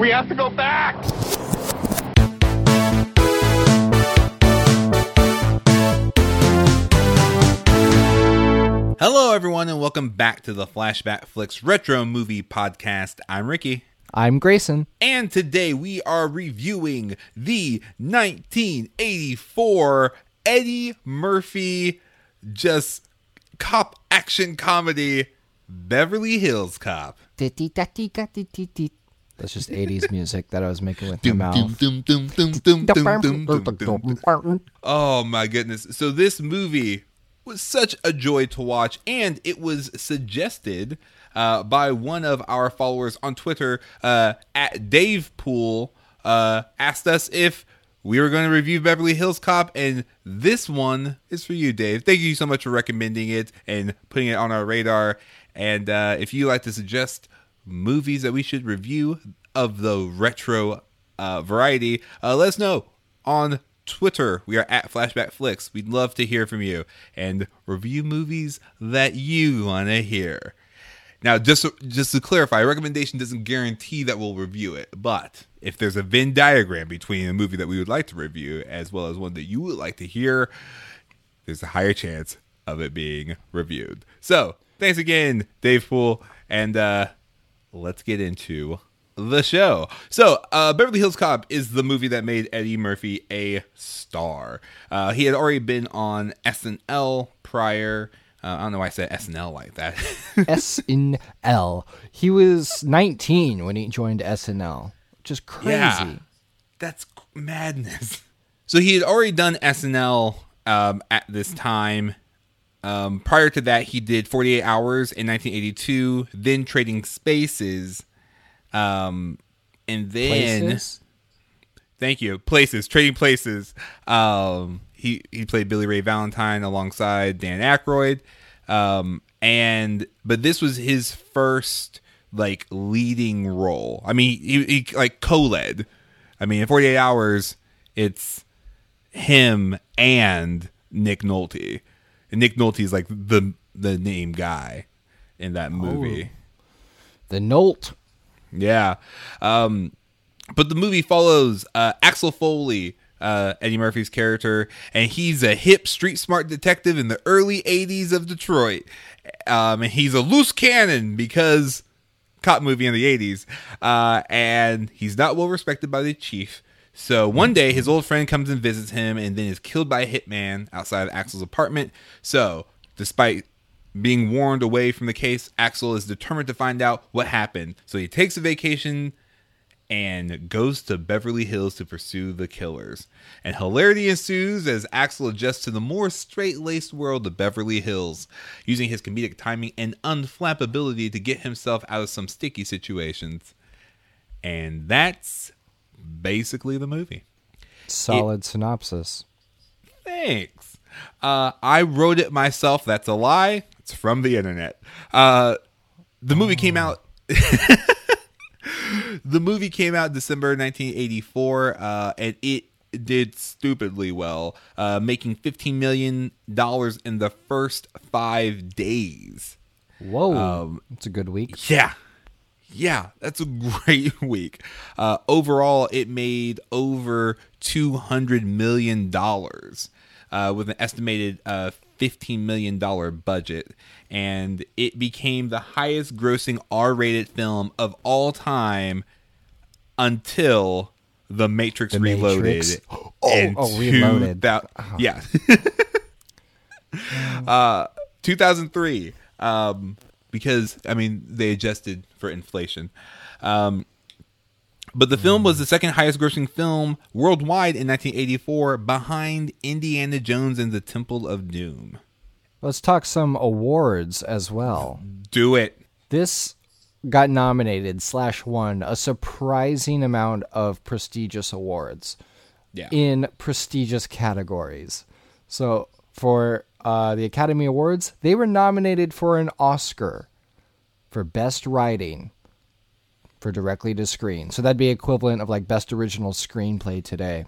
We have to go back! Hello, everyone, and welcome back to the Flashback Flicks Retro Movie Podcast. I'm Ricky. I'm Grayson. And today we are reviewing the 1984 Eddie Murphy just cop action comedy Beverly Hills Cop. That's just 80s music that I was making with my mouth. Oh my goodness. So this movie was such a joy to watch and it was suggested uh, by one of our followers on Twitter uh, at Dave Pool uh, asked us if we were going to review Beverly Hills Cop and this one is for you Dave. Thank you so much for recommending it and putting it on our radar and uh, if you like to suggest movies that we should review of the retro uh, variety, uh, let us know on Twitter. We are at Flashback Flicks. We'd love to hear from you and review movies that you want to hear. Now, just just to clarify, a recommendation doesn't guarantee that we'll review it, but if there's a Venn diagram between a movie that we would like to review as well as one that you would like to hear, there's a higher chance of it being reviewed. So, thanks again, Dave Pool, and uh, let's get into the show. So, uh, Beverly Hills Cop is the movie that made Eddie Murphy a star. Uh, he had already been on SNL prior. Uh, I don't know why I said SNL like that. SNL. He was 19 when he joined SNL, which is crazy. Yeah. That's madness. So he had already done SNL um, at this time. Um, prior to that, he did 48 Hours in 1982, then Trading Spaces, um, and then Places? thank you, Places, Trading Places. Um, he he played Billy Ray Valentine alongside Dan Aykroyd, um, and but this was his first like leading role. I mean, he, he like co-led. I mean, in 48 Hours, it's him and Nick Nolte. And Nick Nolte is like the the name guy in that movie. The Nolt. Yeah. Um, but the movie follows uh, Axel Foley, uh, Eddie Murphy's character, and he's a hip, street smart detective in the early 80s of Detroit. Um, and he's a loose cannon because cop movie in the 80s. Uh, and he's not well respected by the chief. So one day, his old friend comes and visits him and then is killed by a hitman outside of Axel's apartment. So, despite being warned away from the case, Axel is determined to find out what happened. So he takes a vacation and goes to Beverly Hills to pursue the killers. And hilarity ensues as Axel adjusts to the more straight laced world of Beverly Hills, using his comedic timing and unflappability to get himself out of some sticky situations. And that's basically the movie. Solid synopsis. Thanks. Uh, I wrote it myself. That's a lie. It's from the internet. Uh, the movie came out. the movie came out December 1984, uh, and it did stupidly well, uh, making 15 million dollars in the first five days. Whoa. Um, it's a good week. Yeah. Yeah, that's a great week. Uh, overall, it made over $200 million uh, with an estimated uh, $15 million budget. And it became the highest grossing R rated film of all time until The Matrix The Reloaded. Matrix? Oh, oh, Reloaded. 2000 Yeah. uh, 2003. Um, because I mean they adjusted for inflation. Um, but the film was the second highest grossing film worldwide in 1984, behind Indiana Jones and the Temple of Doom. Let's talk some awards as well. Do it. This got nominated slash won a surprising amount of prestigious awards Yeah. in prestigious categories. So for uh, the Academy Awards, they were nominated for an Oscar for Best Writing for directly to screen. So that'd be equivalent of like Best Original Screenplay today.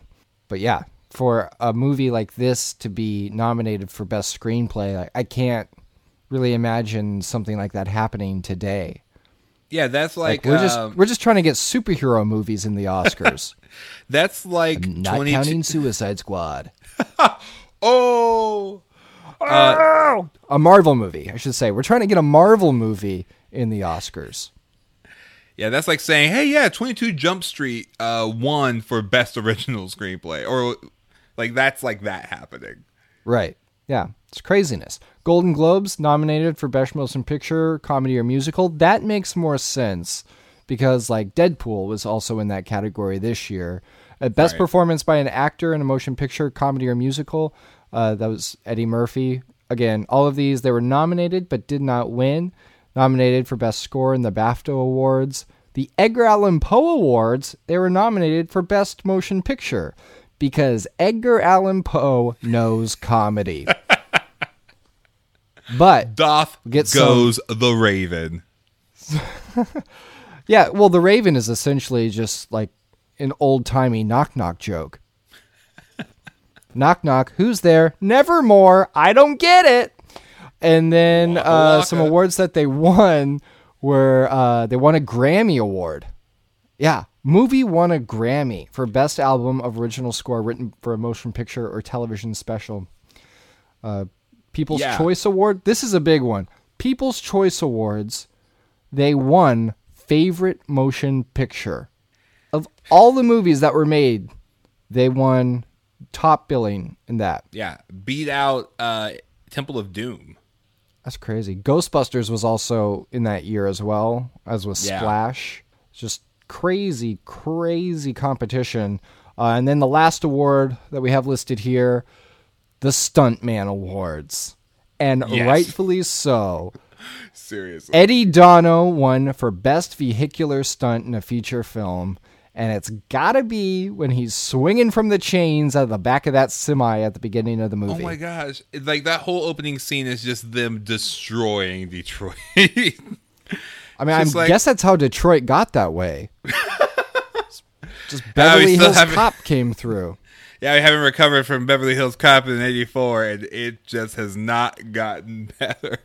But yeah, for a movie like this to be nominated for Best Screenplay, like, I can't really imagine something like that happening today. Yeah, that's like, Like, we're just um, we're just trying to get superhero movies in the Oscars, that's like not 22 counting Suicide Squad. Oh, A Marvel movie, I should say. We're trying to get a Marvel movie in the Oscars. yeah, that's like saying, hey, yeah, Twenty Two Jump Street uh, won for best original screenplay, or like that's like that happening. Right. Yeah. It's craziness. Golden Globes nominated for Best Motion Picture, Comedy or Musical. That makes more sense because like Deadpool was also in that category this year. Uh, best Right. performance by an actor in a motion picture, comedy or musical. Uh, that was Eddie Murphy. Again, all of these they were nominated but did not win. Nominated for best score in the BAFTA awards. The Edgar Allan Poe Awards, they were nominated for best motion picture because Edgar Allan Poe knows comedy. but Doth Get some- goes the Raven. yeah, well, The Raven is essentially just like an old timey knock knock joke. Knock knock, who's there? Nevermore. I don't get it. And then Waka uh, some awards that they won were uh, they won a Grammy award. Yeah, movie won a Grammy for best album of original score written for a motion picture or television special. Uh, People's Yeah. Choice Award. This is a big one. People's Choice Awards. They won favorite motion picture of all the movies that were made. They won top billing in that. Yeah, beat out uh, Temple of Doom. That's crazy. Ghostbusters was also in that year as well, as was Yeah. Splash. Just crazy, crazy competition. Uh, and then the last award that we have listed here, the Stuntman Awards. And Yes. rightfully so. Seriously. Eddie Donno won for Best Vehicular Stunt in a Feature Film. And it's gotta be when he's swinging from the chains out of the back of that semi at the beginning of the oh movie. Oh my gosh. Like that whole opening scene is just them destroying Detroit. I mean, I like- guess that's how Detroit got that way. Just Beverly Hills haven't- Cop came through. yeah, we haven't recovered from Beverly Hills Cop in 84 and it just has not gotten better.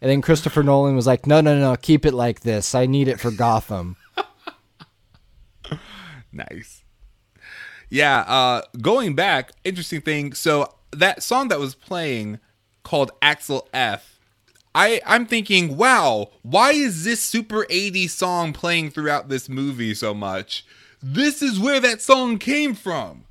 And then Christopher Nolan was like, "No, no, no, keep it like this. I need it for Gotham." Nice. Yeah, uh going back, interesting thing. So that song that was playing called Axel F. I I'm thinking, wow, why is this super 80s song playing throughout this movie so much? This is where that song came from.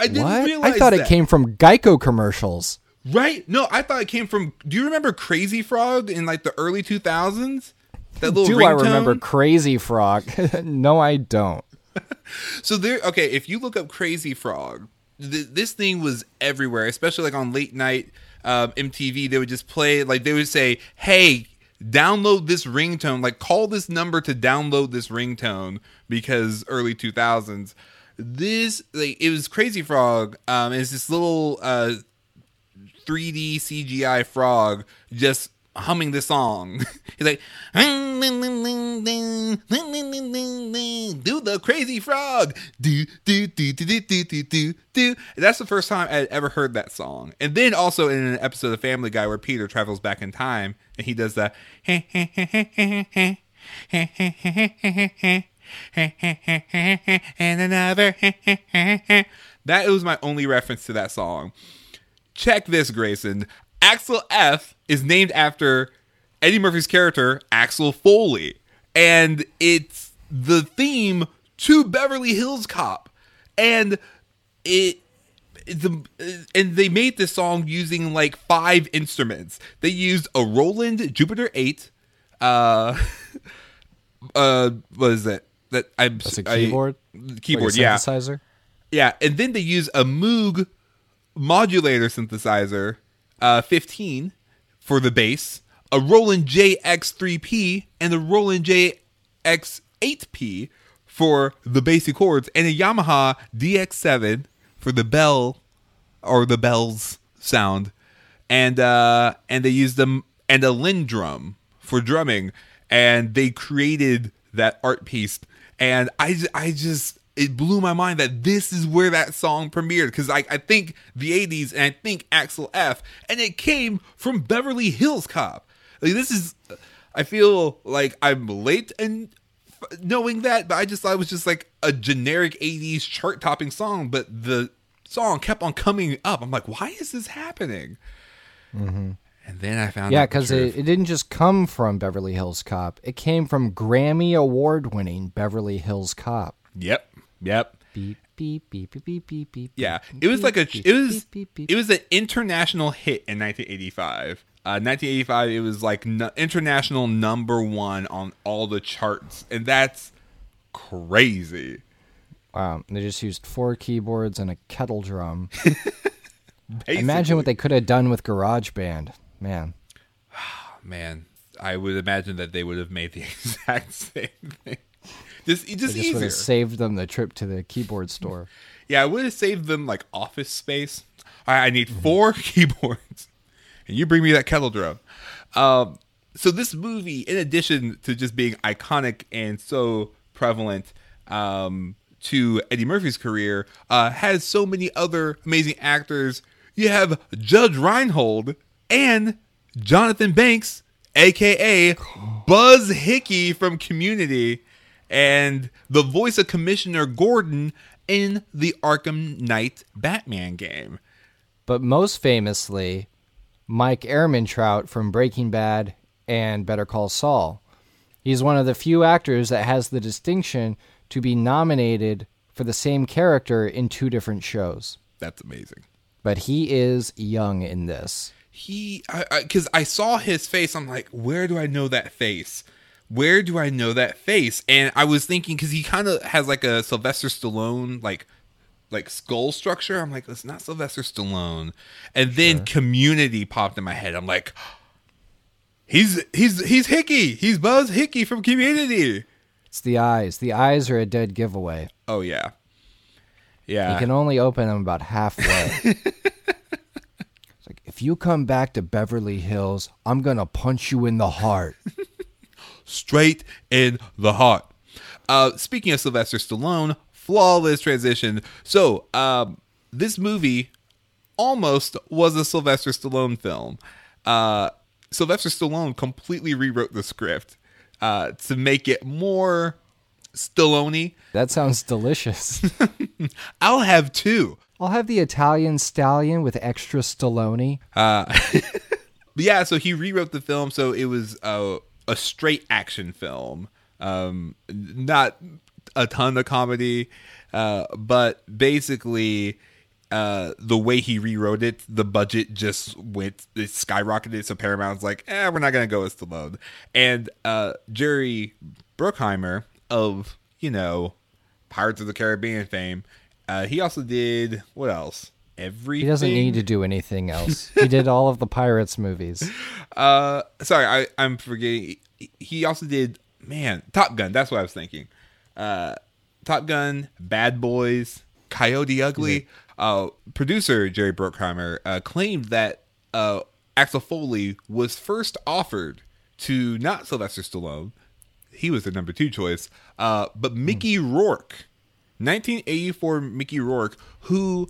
I didn't what? realize I thought that. it came from Geico commercials. Right? No, I thought it came from Do you remember Crazy Frog in like the early 2000s? That little Do I remember Crazy Frog? no, I don't. So there, okay. If you look up Crazy Frog, th- this thing was everywhere, especially like on late night um, MTV. They would just play, like they would say, "Hey, download this ringtone. Like call this number to download this ringtone." Because early two thousands, this like it was Crazy Frog. Um, it's this little uh 3D CGI frog just humming the song. He's like, do the crazy frog. Do, do, do, do, do, do, do, do. That's the first time I'd ever heard that song. And then also in an episode of Family Guy where Peter travels back in time and he does that. and another. that was my only reference to that song. Check this, Grayson. Axel F is named after Eddie Murphy's character, Axel Foley. And it's the theme to Beverly Hills Cop. And it the and they made this song using like five instruments. They used a Roland Jupiter 8 uh uh what is that? That I'm That's a I- keyboard? keyboard, Like a yeah. synthesizer. Yeah, and then they use a Moog modular synthesizer, uh, 15 for the bass, a Roland JX3P, and a Roland JX8P for the basic chords, and a Yamaha DX7 for the bell or the bells sound, and uh, and they used them and a LinnDrum for drumming, and they created that art piece, and I, I just it blew my mind that this is where that song premiered because I, I think the 80s and I think Axel F and it came from Beverly Hills Cop. Like this is I feel like I'm late in f- knowing that, but I just thought it was just like a generic 80s chart topping song, but the song kept on coming up. I'm like, why is this happening? Mm-hmm. And then I found Yeah, because it, it didn't just come from Beverly Hills Cop. It came from Grammy Award winning Beverly Hills Cop. Yep. Yep. Beep beep beep beep beep beep beep. Yeah, it was beep, like a beep, it was it was an international hit in 1985. Uh, 1985, it was like n- international number one on all the charts, and that's crazy. Wow, they just used four keyboards and a kettle drum. Imagine what they could have done with GarageBand. Man, man. I would imagine that they would have made the exact same thing. Just, just it just would have saved them the trip to the keyboard store. Yeah, I would have saved them like office space. Right, I need four keyboards, and you bring me that kettle drum. Um, so this movie, in addition to just being iconic and so prevalent um, to Eddie Murphy's career, uh, has so many other amazing actors. You have Judge Reinhold and Jonathan Banks, aka Buzz Hickey from Community, and the voice of Commissioner Gordon in the Arkham Knight Batman game. But most famously, Mike Ehrmantraut from Breaking Bad and Better Call Saul. He's one of the few actors that has the distinction to be nominated for the same character in two different shows. That's amazing. But he is young in this. He, because I, I saw his face, I'm like, where do I know that face? Where do I know that face? And I was thinking because he kind of has like a Sylvester Stallone like like skull structure. I'm like, it's not Sylvester Stallone. And then Community popped in my head. I'm like, he's he's he's Hickey. He's Buzz Hickey from Community. It's the eyes. The eyes are a dead giveaway. Oh yeah, yeah. You can only open them about halfway. it's like if you come back to Beverly Hills, I'm gonna punch you in the heart. Straight in the heart. Uh, speaking of Sylvester Stallone, flawless transition. So, um, this movie almost was a Sylvester Stallone film. Uh, Sylvester Stallone completely rewrote the script uh, to make it more Stallone. That sounds delicious. I'll have two. I'll have the Italian stallion with extra Stallone. But yeah, so he rewrote the film so it was a, a straight action film, um, not a ton of comedy, uh, but basically uh, the way he rewrote it, the budget just went it skyrocketed. So Paramount's like, eh, we're not gonna go with Stallone, and uh, Jerry Bruckheimer of you know Pirates of the Caribbean fame, uh, he also did what else? Everything. He doesn't need to do anything else. he did all of the Pirates movies. Uh, sorry, I I'm forgetting. He also did man Top Gun. That's what I was thinking. Uh, Top Gun, Bad Boys, Coyote Ugly. Uh, producer Jerry Bruckheimer uh, claimed that uh, Axel Foley was first offered to not Sylvester Stallone. He was the number two choice, uh, but Mickey Rourke, 1984 Mickey Rourke, who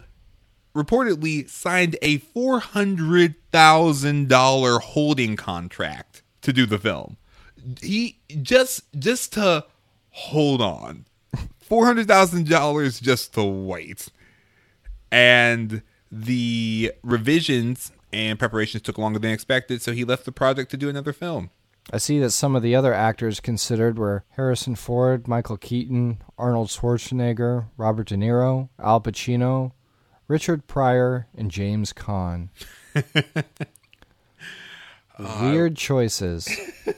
reportedly signed a four hundred thousand dollar holding contract to do the film. He just just to hold on, four hundred thousand dollars just to wait, and the revisions and preparations took longer than expected. So he left the project to do another film. I see that some of the other actors considered were Harrison Ford, Michael Keaton, Arnold Schwarzenegger, Robert De Niro, Al Pacino, Richard Pryor, and James Caan. Weird choices.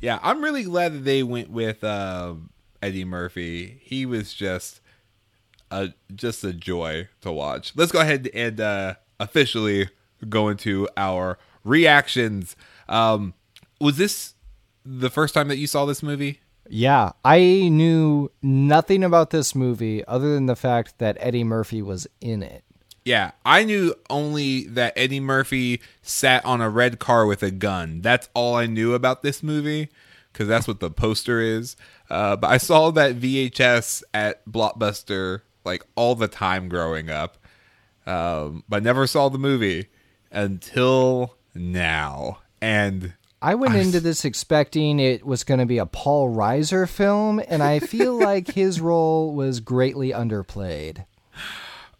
Yeah, I'm really glad that they went with um, Eddie Murphy. He was just a just a joy to watch. Let's go ahead and uh, officially go into our reactions. Um, was this the first time that you saw this movie? Yeah, I knew nothing about this movie other than the fact that Eddie Murphy was in it. Yeah, I knew only that Eddie Murphy sat on a red car with a gun. That's all I knew about this movie because that's what the poster is. Uh, but I saw that VHS at Blockbuster like all the time growing up, um, but never saw the movie until now. And I went into this expecting it was going to be a Paul Reiser film, and I feel like his role was greatly underplayed.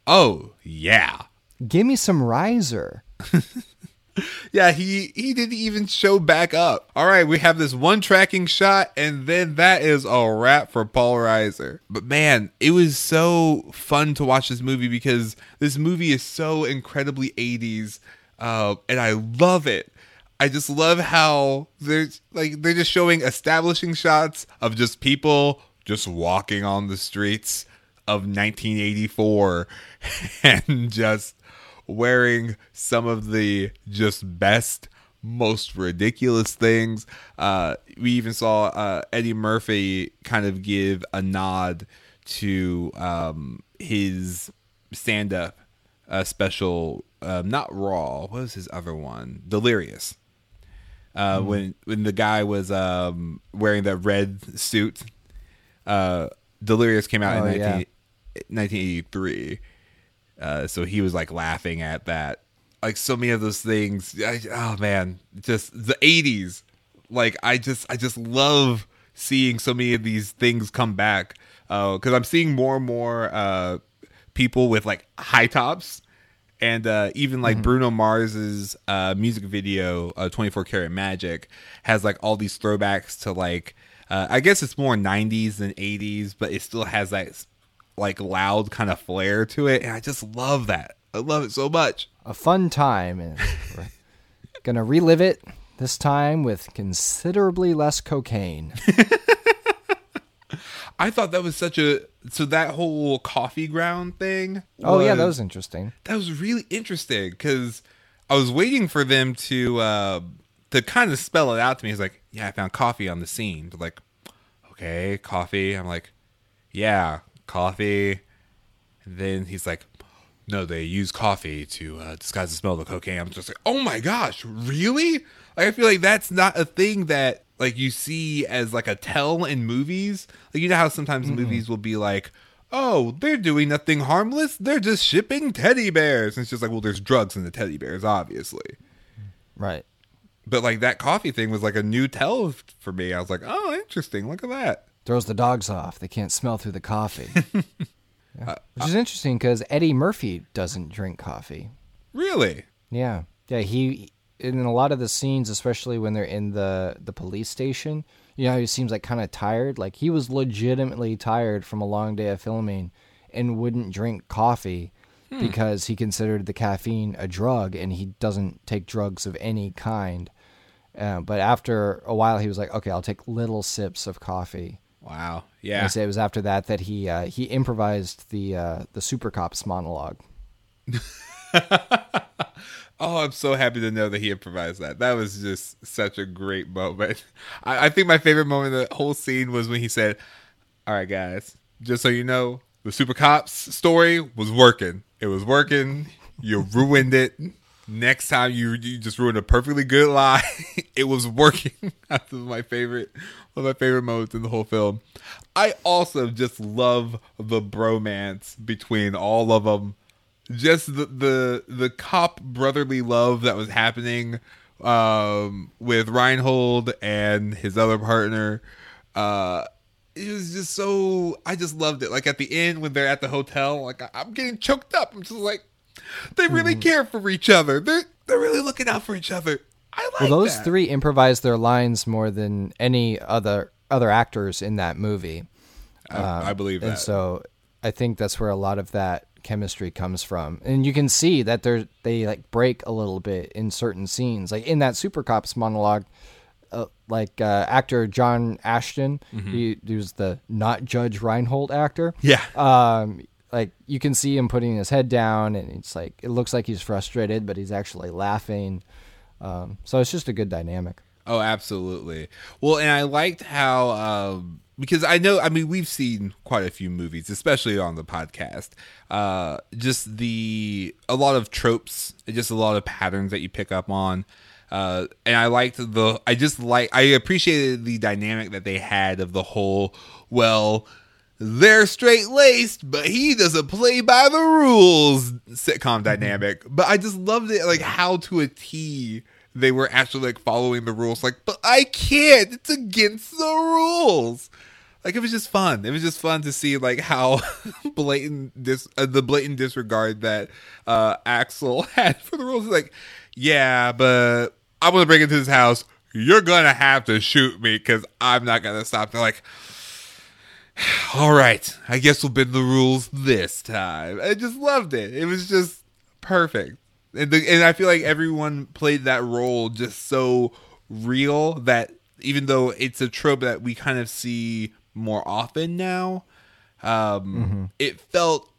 Oh yeah, Give me some Reiser. yeah. He he didn't even show back up. All right, we have this one tracking shot, and then that is a wrap for Paul Reiser. But man, it was so fun to watch this movie because this movie is so incredibly 80s, uh, and I love it. I just love how they're like they're just showing establishing shots of just people just walking on the streets of 1984 and just wearing some of the just best most ridiculous things. Uh we even saw uh eddie murphy kind of give a nod to um his stand-up uh special um not raw what was his other one? Delirious uh, when when the guy was um, wearing the red suit. Uh, Delirious came out Oh, in yeah. 1983, uh, so he was like laughing at that. Like so many of those things. I, oh man, just the 80s. Like I just I just love seeing so many of these things come back because I'm seeing more and more uh, people with like high tops and uh, even like Bruno Mars's uh, music video, uh, "24 Karat Magic," has like all these throwbacks to like, uh, I guess it's more '90s than '80s, but it still has that like loud kind of flair to it, and I just love that. I love it so much. A fun time, and we're gonna relive it this time with considerably less cocaine. I thought that was such a so that whole coffee ground thing. Oh yeah, that was interesting. that was really interesting because I was waiting for them to uh, to kind of spell it out to me. He's like, "Yeah, I found coffee on the scene." But like, okay, coffee. I'm like, "Yeah, coffee." And then he's like, "No, they use coffee to uh, disguise the smell of the cocaine." I'm just like, "Oh my gosh, really?" Like, I feel like that's not a thing that like you see as like a tell in movies. Like you know how sometimes movies will be like, "Oh, they're doing nothing harmless. They're just shipping teddy bears." And it's just like, "Well, there's drugs in the teddy bears, obviously." Right. But like that coffee thing was like a new tell for me. I was like, "Oh, interesting. Look at that." Throws the dogs off. They can't smell through the coffee. Yeah. Uh, Which is uh, interesting because Eddie Murphy doesn't drink coffee. Really? Yeah, yeah. He in a lot of the scenes, especially when they're in the the police station, you know, he seems like kind of tired. Like he was legitimately tired from a long day of filming, and wouldn't drink coffee because he considered the caffeine a drug, and he doesn't take drugs of any kind. Uh, but after a while, he was like, "Okay, I'll take little sips of coffee." Wow. I Yeah. say it was after that that he uh, he improvised the uh, the Super Cops monologue. Oh, I'm so happy to know that he improvised that. That was just such a great moment. I, I think my favorite moment of the whole scene was when he said, All right, guys, just so you know, the Super Cops story was working. It was working. You ruined it. Next time you you just ruined a perfectly good lie. it was working. That was my favorite one of my favorite moments in the whole film. I also just love the bromance between all of them just the the the cop brotherly love that was happening um with Reinhold and his other partner uh it was just so I just loved it. Like at the end when they're at the hotel like I, I'm getting choked up. I'm just like they really care for each other. They're they're really looking out for each other. I like Well, those that. three improvised their lines more than any other other actors in that movie, I, I believe and so I think that's where a lot of that chemistry comes from. And you can see that they they like break a little bit in certain scenes, like in that Super Cops monologue. Uh, like uh, actor John Ashton, Mm-hmm. he, he was the not Judge Reinhold actor. yeah um like you can see him putting his head down and it's like it looks like he's frustrated but he's actually laughing um so it's just a good dynamic Oh, absolutely. Well, and I liked how um, because I know I mean we've seen quite a few movies, especially on the podcast. Uh, just the a lot of tropes, just a lot of patterns that you pick up on. Uh, and I liked the I just like I appreciated the dynamic that they had of the whole well they're straight laced, but he doesn't play by the rules sitcom dynamic. But I just loved it, like how to a T they were actually like following the rules. Like, but I can't. It's against the rules. Like it was just fun. It was just fun to see like how blatant dis uh, the blatant disregard that uh Axel had for the rules. Like, yeah, but I'm gonna break into this house. You're gonna have to shoot me because I'm not gonna stop. They're like, all right, I guess we'll bend the rules this time. I just loved it. It was just perfect. And, the, and I feel like everyone played that role just so real that even though it's a trope that we kind of see more often now, um, mm-hmm. it felt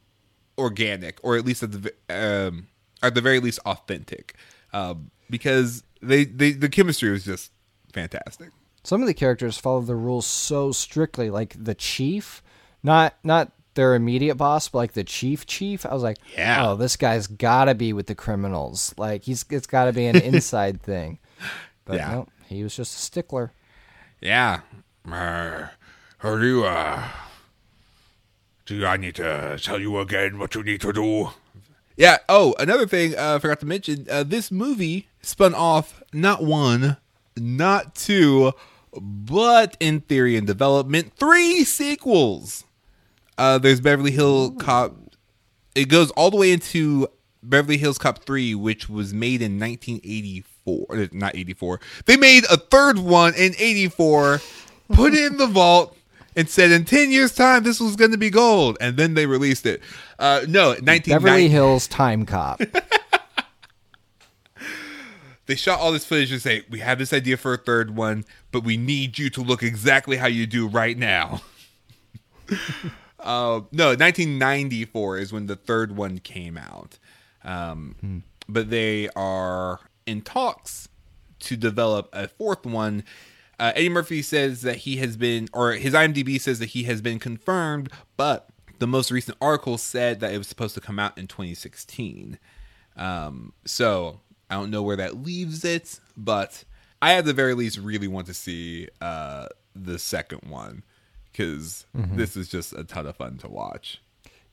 organic, or at least at the um, at the very least authentic, um, because they, they the chemistry was just fantastic. Some of the characters follow the rules so strictly, like the chief, not not their immediate boss, but like the chief chief. I was like, yeah. oh, this guy's got to be with the criminals. Like he's it's got to be an inside thing. But yeah. no, he was just a stickler. Yeah. Uh, do you, uh, do I need to tell you again what you need to do? Yeah. Oh, another thing uh, I forgot to mention. Uh, this movie spun off not one, not two, but in theory and development, three sequels. Uh, there's Beverly Hill Cop. It goes all the way into Beverly Hills Cop 3, which was made in 1984. Uh, not 84. They made a third one in 84, put it in the vault, and said in 10 years' time this was going to be gold. And then they released it. Uh, no, 1990. Beverly Hills Time Cop. they shot all this footage and say, We have this idea for a third one, but we need you to look exactly how you do right now. Uh, no, 1994 is when the third one came out. Um, hmm. But they are in talks to develop a fourth one. Uh, Eddie Murphy says that he has been, or his IMDb says that he has been confirmed, but the most recent article said that it was supposed to come out in 2016. Um, so I don't know where that leaves it, but I at the very least really want to see uh, the second one because mm-hmm. this is just a ton of fun to watch.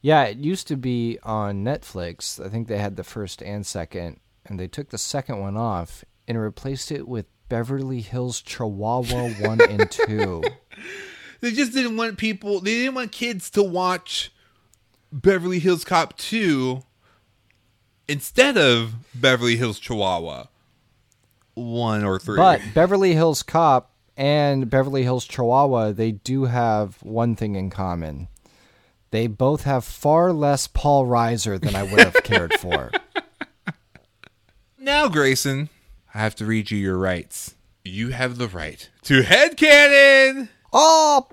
Yeah, it used to be on Netflix. I think they had the first and second, and they took the second one off and replaced it with Beverly Hills Chihuahua 1 and 2. They just didn't want people, they didn't want kids to watch Beverly Hills Cop 2 instead of Beverly Hills Chihuahua 1 or 3. But Beverly Hills Cop and Beverly Hills Chihuahua, they do have one thing in common. They both have far less Paul Reiser than I would have cared for. Now, Grayson, I have to read you your rights. You have the right to head headcanon. Oh,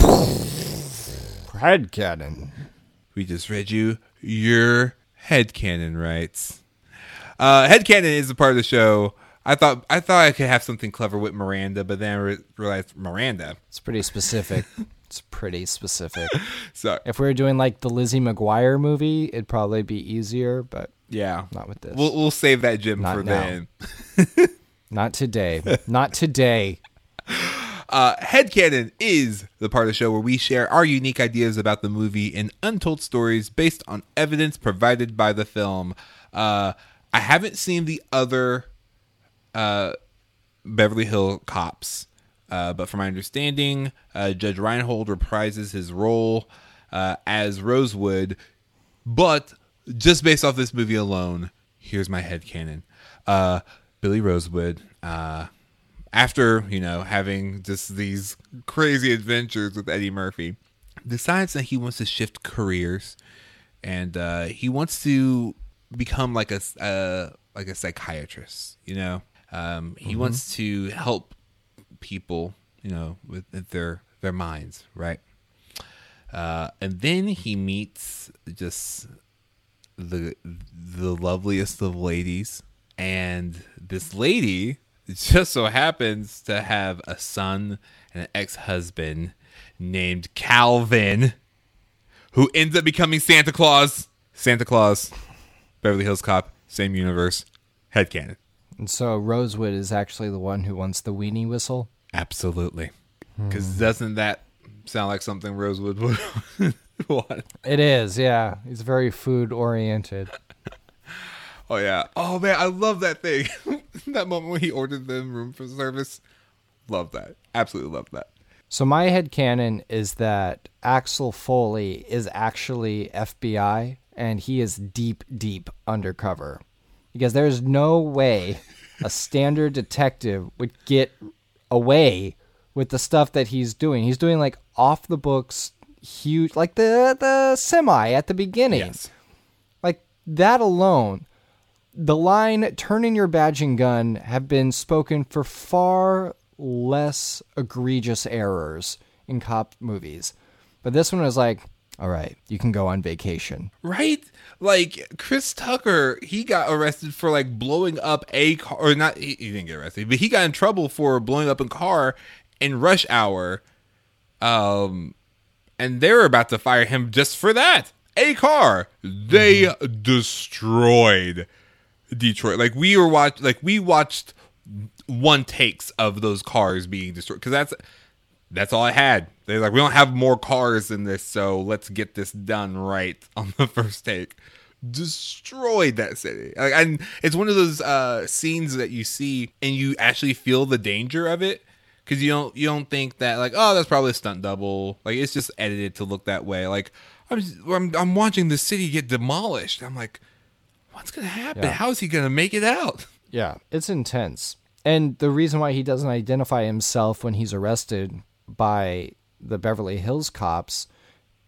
head headcanon. We just read you your head headcanon rights. Uh, headcanon is a part of the show I thought I thought I could have something clever with Miranda, but then I re- realized Miranda. It's pretty specific. it's pretty specific. So if we were doing like the Lizzie McGuire movie, it'd probably be easier, but yeah, not with this. We'll we'll save that gem not for now. then. not today. Not today. Uh, Headcanon is the part of the show where we share our unique ideas about the movie and untold stories based on evidence provided by the film. Uh, I haven't seen the other uh, Beverly Hill Cops. Uh, but from my understanding, uh, Judge Reinhold reprises his role uh, as Rosewood. But just based off this movie alone, here's my head canon. Uh, Billy Rosewood, uh, after, you know, having just these crazy adventures with Eddie Murphy, decides that he wants to shift careers and uh, he wants to become like a like a psychiatrist, you know? Um, he mm-hmm. wants to help people, you know, with their their minds, right? Uh, and then he meets just the the loveliest of ladies, and this lady just so happens to have a son and an ex husband named Calvin, who ends up becoming Santa Claus. Santa Claus, Beverly Hills Cop, same universe, headcanon. And so Rosewood is actually the one who wants the weenie whistle? Absolutely. Because hmm. doesn't that sound like something Rosewood would want? It is, yeah. He's very food oriented. Oh yeah. Oh man, I love that thing. that moment when he ordered them room for service. Love that. Absolutely love that. So my head canon is that Axel Foley is actually FBI and he is deep, deep undercover. Because there's no way a standard detective would get away with the stuff that he's doing. He's doing like off the books huge like the the semi at the beginning. Yes. Like that alone, the line "turn in your badging gun" have been spoken for far less egregious errors in cop movies, but this one was like, "All right, you can go on vacation." Right? Like Chris Tucker, he got arrested for like blowing up a car, or not. He, he didn't get arrested, but he got in trouble for blowing up a car in rush hour. Um, and they're about to fire him just for that. A car. They destroyed Detroit. Like we were watch, like we watched one takes of those cars being destroyed because that's that's all I had. They're like, we don't have more cars in this, so let's get this done right on the first take. Destroyed that city, like, and it's one of those uh, scenes that you see and you actually feel the danger of it because you don't you don't think that like oh that's probably a stunt double like it's just edited to look that way like I'm I'm, I'm watching the city get demolished I'm like what's gonna happen Yeah. how is he gonna make it out Yeah, it's intense. And the reason why he doesn't identify himself when he's arrested by the Beverly Hills cops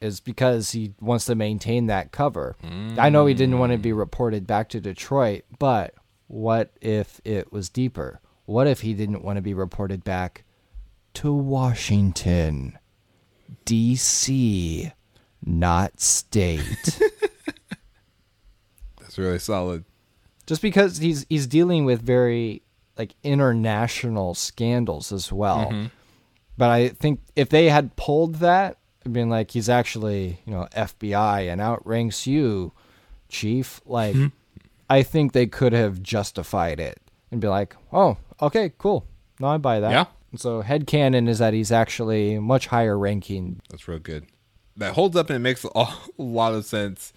is because he wants to maintain that cover. I know he didn't want to be mm. reported back to Detroit, but what if it was deeper? What if he didn't want to be reported back to Washington, D.C., not state? that's really solid just because he's he's dealing with very like international scandals as well. Mm-hmm. But I think if they had pulled that, and been like he's actually you know FBI and outranks you, chief. Like mm-hmm. I think they could have justified it and be like, oh, okay, cool, no, I buy that. Yeah. And so headcanon is that he's actually much higher ranking. that's real good that holds up and it makes a a lot of sense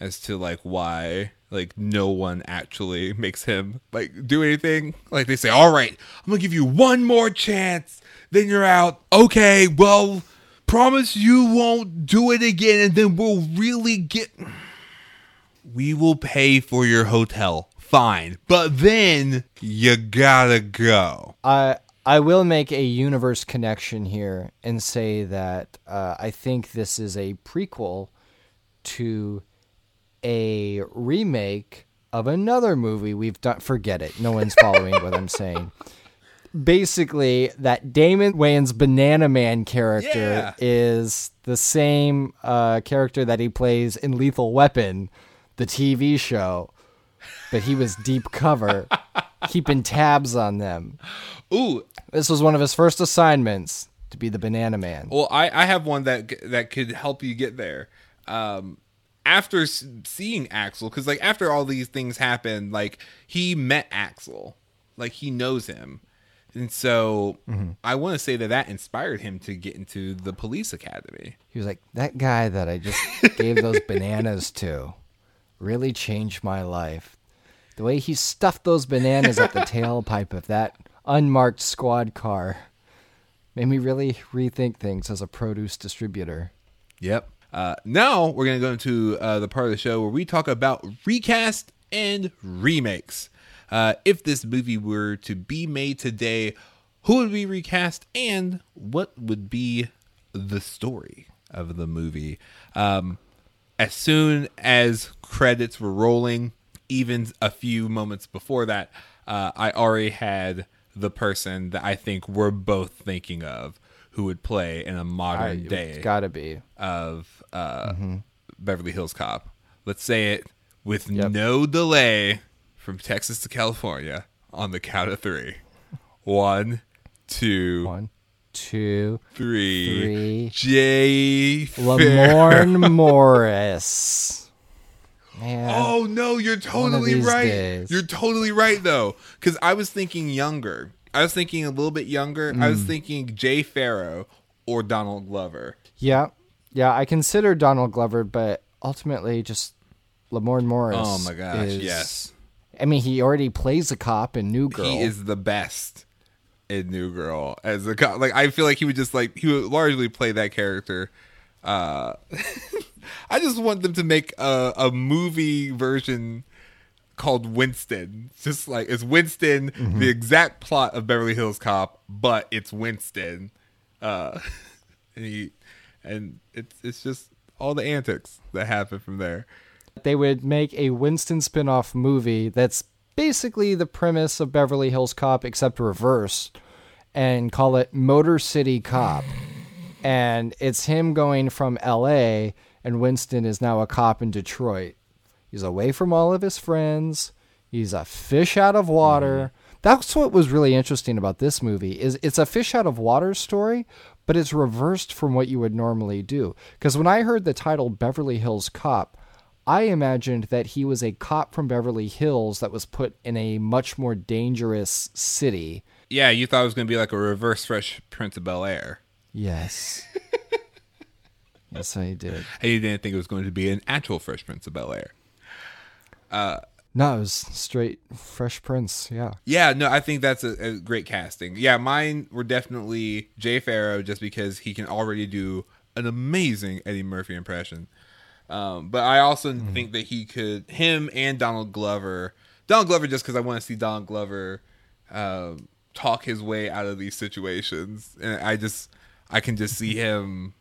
as to like why like no one actually makes him like do anything. Like they say all right i'm gonna give you one more chance. Then you're out. Okay well promise you won't do it again and then we'll really get we will pay for your hotel. Fine. But then you gotta go. I I will make a universe connection here and say that uh, I think this is a prequel to a remake of another movie we've done. Forget it. No one's following what I'm saying. Basically, that Damon Wayans Banana Man character Yeah. is the same uh, character that he plays in Lethal Weapon, the TV show, but he was deep cover, keeping tabs on them. ooh This was one of his first assignments to be the Banana Man. Well, I, I have one that that could help you get there. Um, after seeing Axel, because like after all these things happened, like he met Axel, like he knows him, and so mm-hmm. I want to say that that inspired him to get into the police academy. He was like, that guy that I just gave those bananas to really changed my life. The way he stuffed those bananas at the tailpipe of that unmarked squad car made me really rethink things as a produce distributor. Yep. Uh, now we're gonna go into uh, the part of the show where we talk about recast and remakes. Uh, if this movie were to be made today, who would be recast, and what would be the story of the movie? Um, as soon as credits were rolling, even a few moments before that, uh, I already had the person that I think we're both thinking of who would play in a modern it's day gotta be. of uh, Beverly Hills Cop. Let's say it with Yep. no delay from Texas to California on the count of three. One, two, One, two, three. three. Jay Lamorne Morris. Man. Oh no, you're totally right. days. You're totally right though, because I was thinking younger. I was thinking a little bit younger. I Mm. was thinking Jay Pharoah or Donald Glover. Yeah, yeah. I consider Donald Glover, but ultimately, just Lamorne Morris. Oh my gosh, is yes. I mean, he already plays a cop in New Girl. He is the best in New Girl as a cop. Like I feel like he would just like he would largely play that character. Uh, I just want them to make a, a movie version called Winston. Just like it's Winston, Mm-hmm. the exact plot of Beverly Hills Cop, but it's Winston. Uh, and he and it's it's just all the antics that happen from there. they would make a Winston spin-off movie that's basically the premise of Beverly Hills Cop except reversed and call it Motor City Cop. And it's him going from LA and Winston is now a cop in Detroit. He's away from all of his friends. He's a fish out of water. Mm-hmm. That's what was really interesting about this movie is it's a fish out of water story, but it's reversed from what you would normally do. Because when I heard the title Beverly Hills Cop, I imagined that he was a cop from Beverly Hills that was put in a much more dangerous city. Yeah, you thought it was going to be like a reverse Fresh Prince of Bel Air. Yes. yes, I did. And you didn't think it was going to be an actual Fresh Prince of Bel Air. No, it was straight Fresh Prince. Yeah. Yeah, no, I think that's a, a great casting. Yeah, mine were definitely Jay Pharoah just because he can already do an amazing Eddie Murphy impression. Um, but I also think that he could, him and Donald Glover, Donald Glover just because I want to see Donald Glover um, talk his way out of these situations. And I just, I can just see him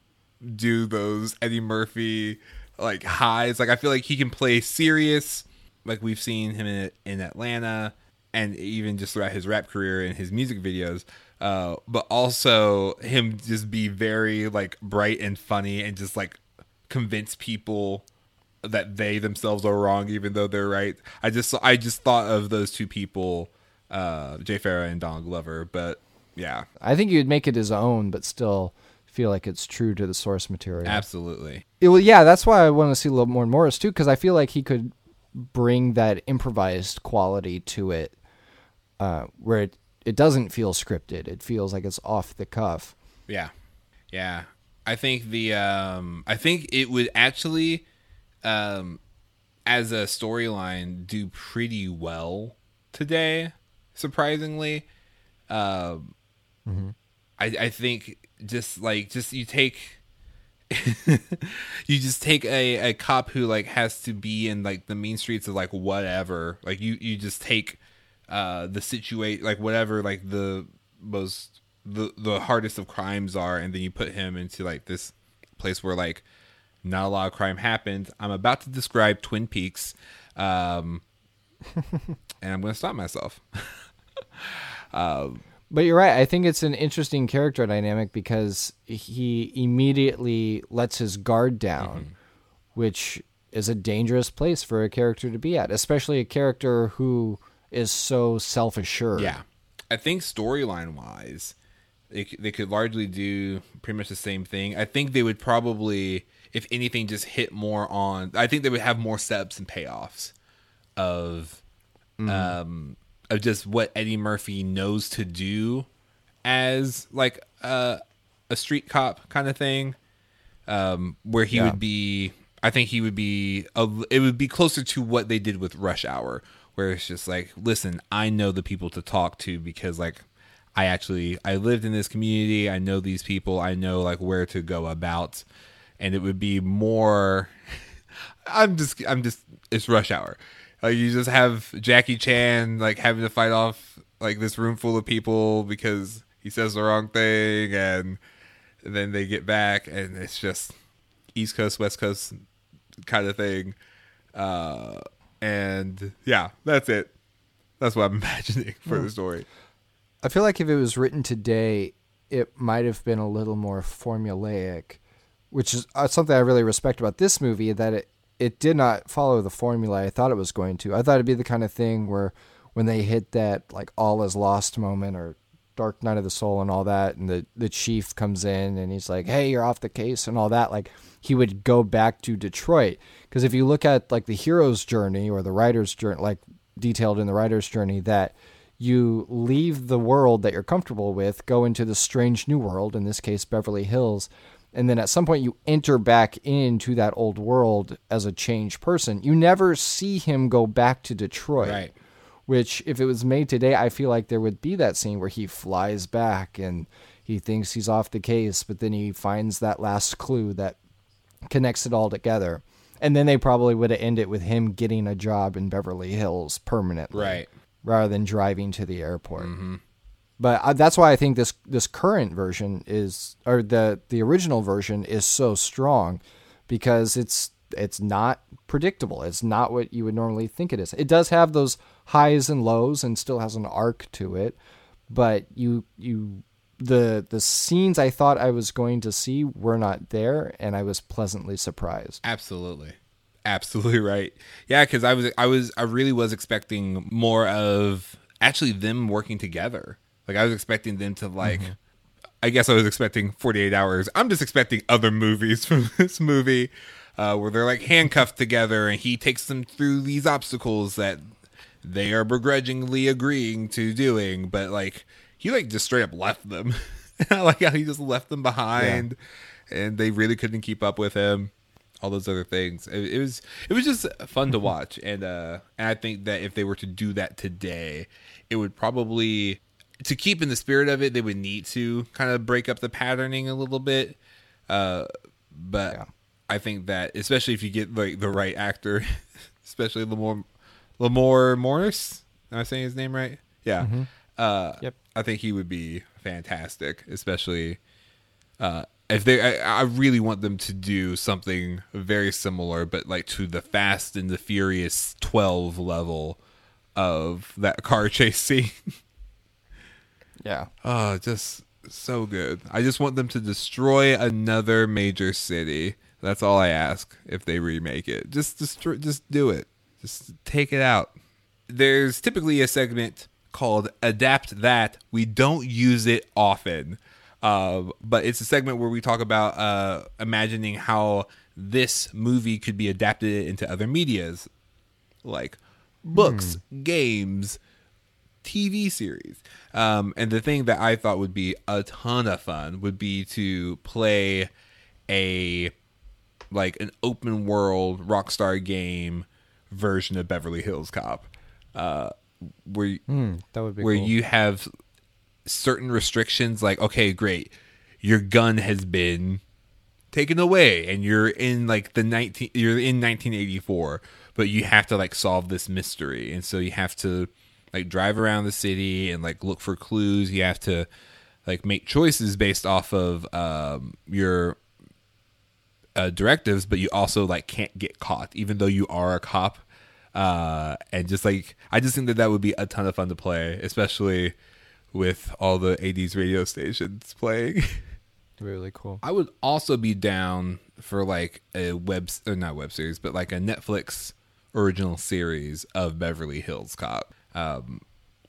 do those Eddie Murphy like highs. Like I feel like he can play serious, like we've seen him in in Atlanta, and even just throughout his rap career and his music videos. Uh, but also him just be very like bright and funny and just like convince people that they themselves are wrong even though they're right. I just I just thought of those two people, uh, Jay Pharoah and Donald Glover. But yeah, I think you'd make it his own, but still feel like it's true to the source material. absolutely. It- well, yeah, that's why I want to see a Lamorne Morris too, because I feel like he could bring that improvised quality to it, uh, where it, it doesn't feel scripted. It feels like it's off the cuff. Yeah. Yeah. I think the um I think it would actually um as a storyline do pretty well today, surprisingly. Um I I think just like just you take you just take a, a cop who like has to be in like the mean streets of like whatever. Like you you just take uh the situate like whatever like the most the the hardest of crimes are and then you put him into like this place where like not a lot of crime happens i'm about to describe twin peaks um and i'm gonna stop myself But you're right. I think it's an interesting character dynamic because he immediately lets his guard down, which is a dangerous place for a character to be at, especially a character who is so self assured. Yeah, I think storyline wise, they they could largely do pretty much the same thing. I think they would probably, if anything, just hit more on. I think they would have more steps and payoffs of, um, of just what Eddie Murphy knows to do as like a a street cop kind of thing, um, where he Yeah. would be. I think he would be. A, it would be closer to what they did with Rush Hour, where it's just like, listen, I know the people to talk to because like I actually I lived in this community. I know these people. I know like where to go about, and it would be more. I'm just I'm just it's rush hour. Like you just have Jackie Chan like having to fight off like this room full of people because he says the wrong thing, and, then they get back, and it's just East Coast West Coast kind of thing. Uh, and yeah, that's it. That's what I'm imagining for the story. I feel like if it was written today, it might have been a little more formulaic, which is uh, something I really respect about this movie that it it did not follow the formula I thought it was going to. I thought it'd be the kind of thing where when they hit that like all is lost moment or Dark Night of the Soul and all that, and the the chief comes in and he's like, "Hey, you're off the case" and all that. Like he would go back to Detroit because if you look at like the hero's journey or the writer's journey, like detailed in the writer's journey, that you leave the world that you're comfortable with, go into the strange new world, in this case Beverly Hills, and then at some point you enter back into that old world as a changed person. You never see him go back to Detroit. Right. Which, if it was made today, I feel like there would be that scene where he flies back and he thinks he's off the case, but then he finds that last clue that connects it all together. And then they probably would have ended it with him getting a job in Beverly Hills permanently, Right. Rather than driving to the airport. Mm-hmm. But I, that's why I think this this current version is, or the the original version is so strong, because it's it's not predictable. It's not what you would normally think it is. It does have those highs and lows, and still has an arc to it. But you you the the scenes I thought I was going to see were not there, and I was pleasantly surprised. Absolutely. Absolutely right. Yeah, because I was I was I really was expecting more of actually them working together. Like I was expecting them to like I guess I was expecting 48 hours. I'm just expecting other movies from this movie uh, where they're like handcuffed together and he takes them through these obstacles that they are begrudgingly agreeing to doing, but like he like just straight up left them. I like how he just left them behind and they really couldn't keep up with him. All those other things. It, it was it was just fun to watch, and uh, and I think that if they were to do that today, it would probably to keep in the spirit of it, they would need to kind of break up the patterning a little bit. Uh, but Yeah. I think that especially if you get like the right actor, especially Lamore Lamore Morris, am I saying his name right? Yeah. Uh, Yep. I think he would be fantastic, especially uh, if they. I, I really want them to do something very similar, but like to the Fast and the Furious twelve level of that car chase scene. Yeah. Oh, just so good. I just want them to destroy another major city. That's all I ask if they remake it. Just destroy just do it. Just take it out. There's typically a segment called Adapt That. We don't use it often. Uh, but it's a segment where we talk about uh, imagining how this movie could be adapted into other medias like books, games, TV series. Um, and the thing that I thought would be a ton of fun would be to play a like an open world Rockstar game version of Beverly Hills Cop, uh, where Hmm, that would be where cool. you have certain restrictions. Like, okay, great, your gun has been taken away and you're in like the 19 you're in 1984 but you have to like solve this mystery and so you have to like drive around the city and like look for clues you have to like make choices based off of um your uh, directives but you also like can't get caught even though you are a cop uh and just like i just think that that would be a ton of fun to play especially with all the 80s radio stations playing really cool. I would also be down for like a web or not web series, but like a Netflix original series of Beverly Hills Cop. Um,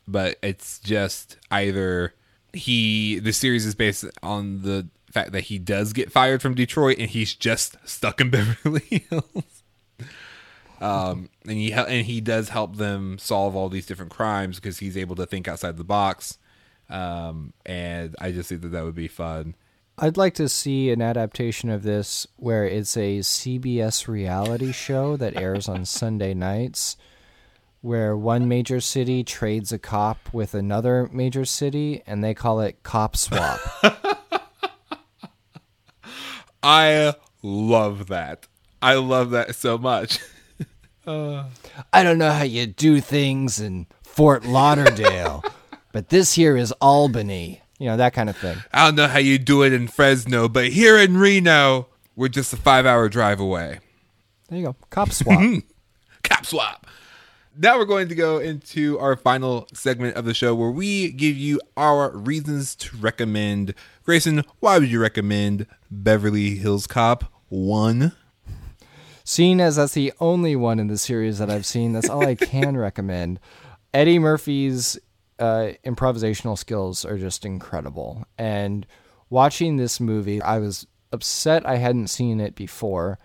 but it's just either he the series is based on the fact that he does get fired from Detroit and he's just stuck in Beverly Hills. Um, and he and he does help them solve all these different crimes because he's able to think outside the box. Um, and I just think that that would be fun. I'd like to see an adaptation of this where it's a CBS reality show that airs on Sunday nights, where one major city trades a cop with another major city, and they call it Cop Swap. I love that. I love that so much. I don't know how you do things in Fort Lauderdale, but this here is Albany. You know, that kind of thing. I don't know how you do it in Fresno, but here in Reno, we're just a five hour drive away. There you go. Cop Swap. Cop swap. Now we're going to go into our final segment of the show where we give you our reasons to recommend. Grayson, why would you recommend Beverly Hills Cop 1? Seeing as that's the only one in the series that I've seen, that's all I can recommend. Eddie Murphy's uh, improvisational skills are just incredible. And watching this movie, I was upset I hadn't seen it before,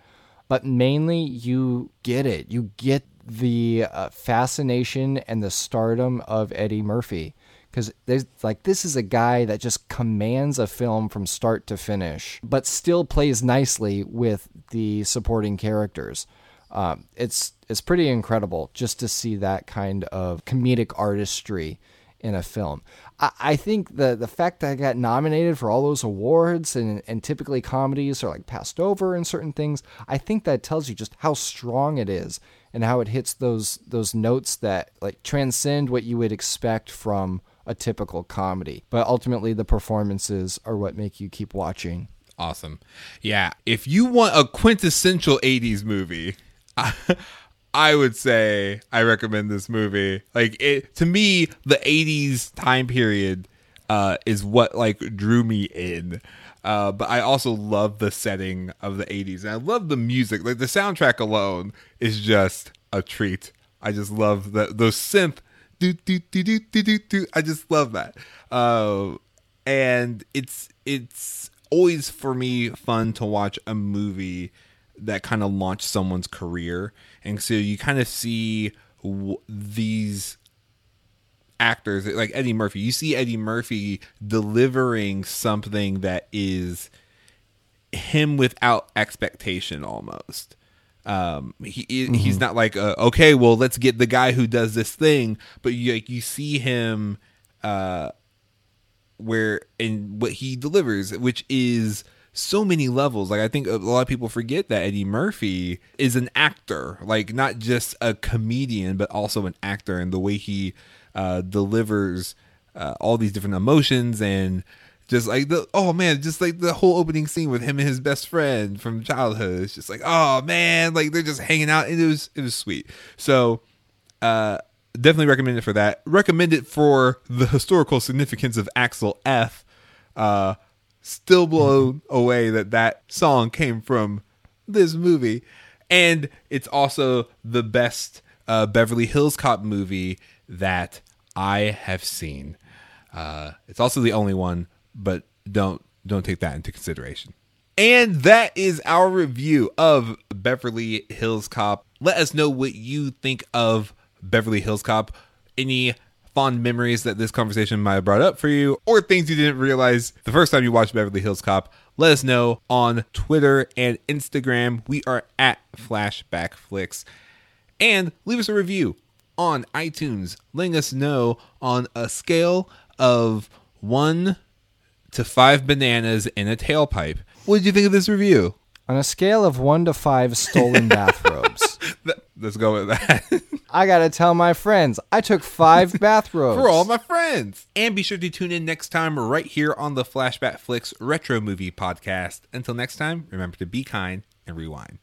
but mainly you get it. You get the uh, fascination and the stardom of Eddie Murphy. Because there's like this is a guy that just commands a film from start to finish, but still plays nicely with the supporting characters. Um, it's it's pretty incredible just to see that kind of comedic artistry in a film. I, I think the the fact that I got nominated for all those awards and and typically comedies are like passed over in certain things. I think that tells you just how strong it is and how it hits those those notes that like transcend what you would expect from a typical comedy. But ultimately, the performances are what make you keep watching. Awesome. Yeah. If you want a quintessential 80s movie, I, I would say I recommend this movie. Like it to me, the 80s time period uh, is what like drew me in. Uh, but I also love the setting of the 80s and I love the music. Like the soundtrack alone is just a treat. I just love the those synth do do do do do do do. I just love that. Uh, and it's it's always for me fun to watch a movie that kind of launched someone's career, and so you kind of see w- these actors like Eddie Murphy. You see Eddie Murphy delivering something that is him without expectation almost. Um, he mm-hmm. he's not like uh, okay, well, let's get the guy who does this thing, but you like you see him uh where and what he delivers, which is so many levels. Like I think a lot of people forget that Eddie Murphy is an actor, like not just a comedian, but also an actor, and the way he uh, delivers uh, all these different emotions and just like the oh man, just like the whole opening scene with him and his best friend from childhood. It's just like oh man, like they're just hanging out, and it was it was sweet. So, uh, definitely recommend it for that. Recommend it for the historical significance of Axel F. Uh, still blown away that that song came from this movie, and it's also the best uh, Beverly Hills Cop movie that I have seen. Uh, it's also the only one but don't don't take that into consideration. And that is our review of Beverly Hills Cop. Let us know what you think of Beverly Hills Cop. Any fond memories that this conversation might have brought up for you, or things you didn't realize the first time you watched Beverly Hills Cop. Let us know on Twitter and Instagram. We are at Flashback Flicks. And leave us a review on iTunes, letting us know on a scale of one to five bananas in a tailpipe. What did you think of this review? On a scale of one to five stolen bathrobes. Let's go with that. I gotta tell my friends, I took five bathrobes. For all my friends. And be sure to tune in next time right here on the Flashback Flicks Retro Movie Podcast. Until next time, remember to be kind and rewind.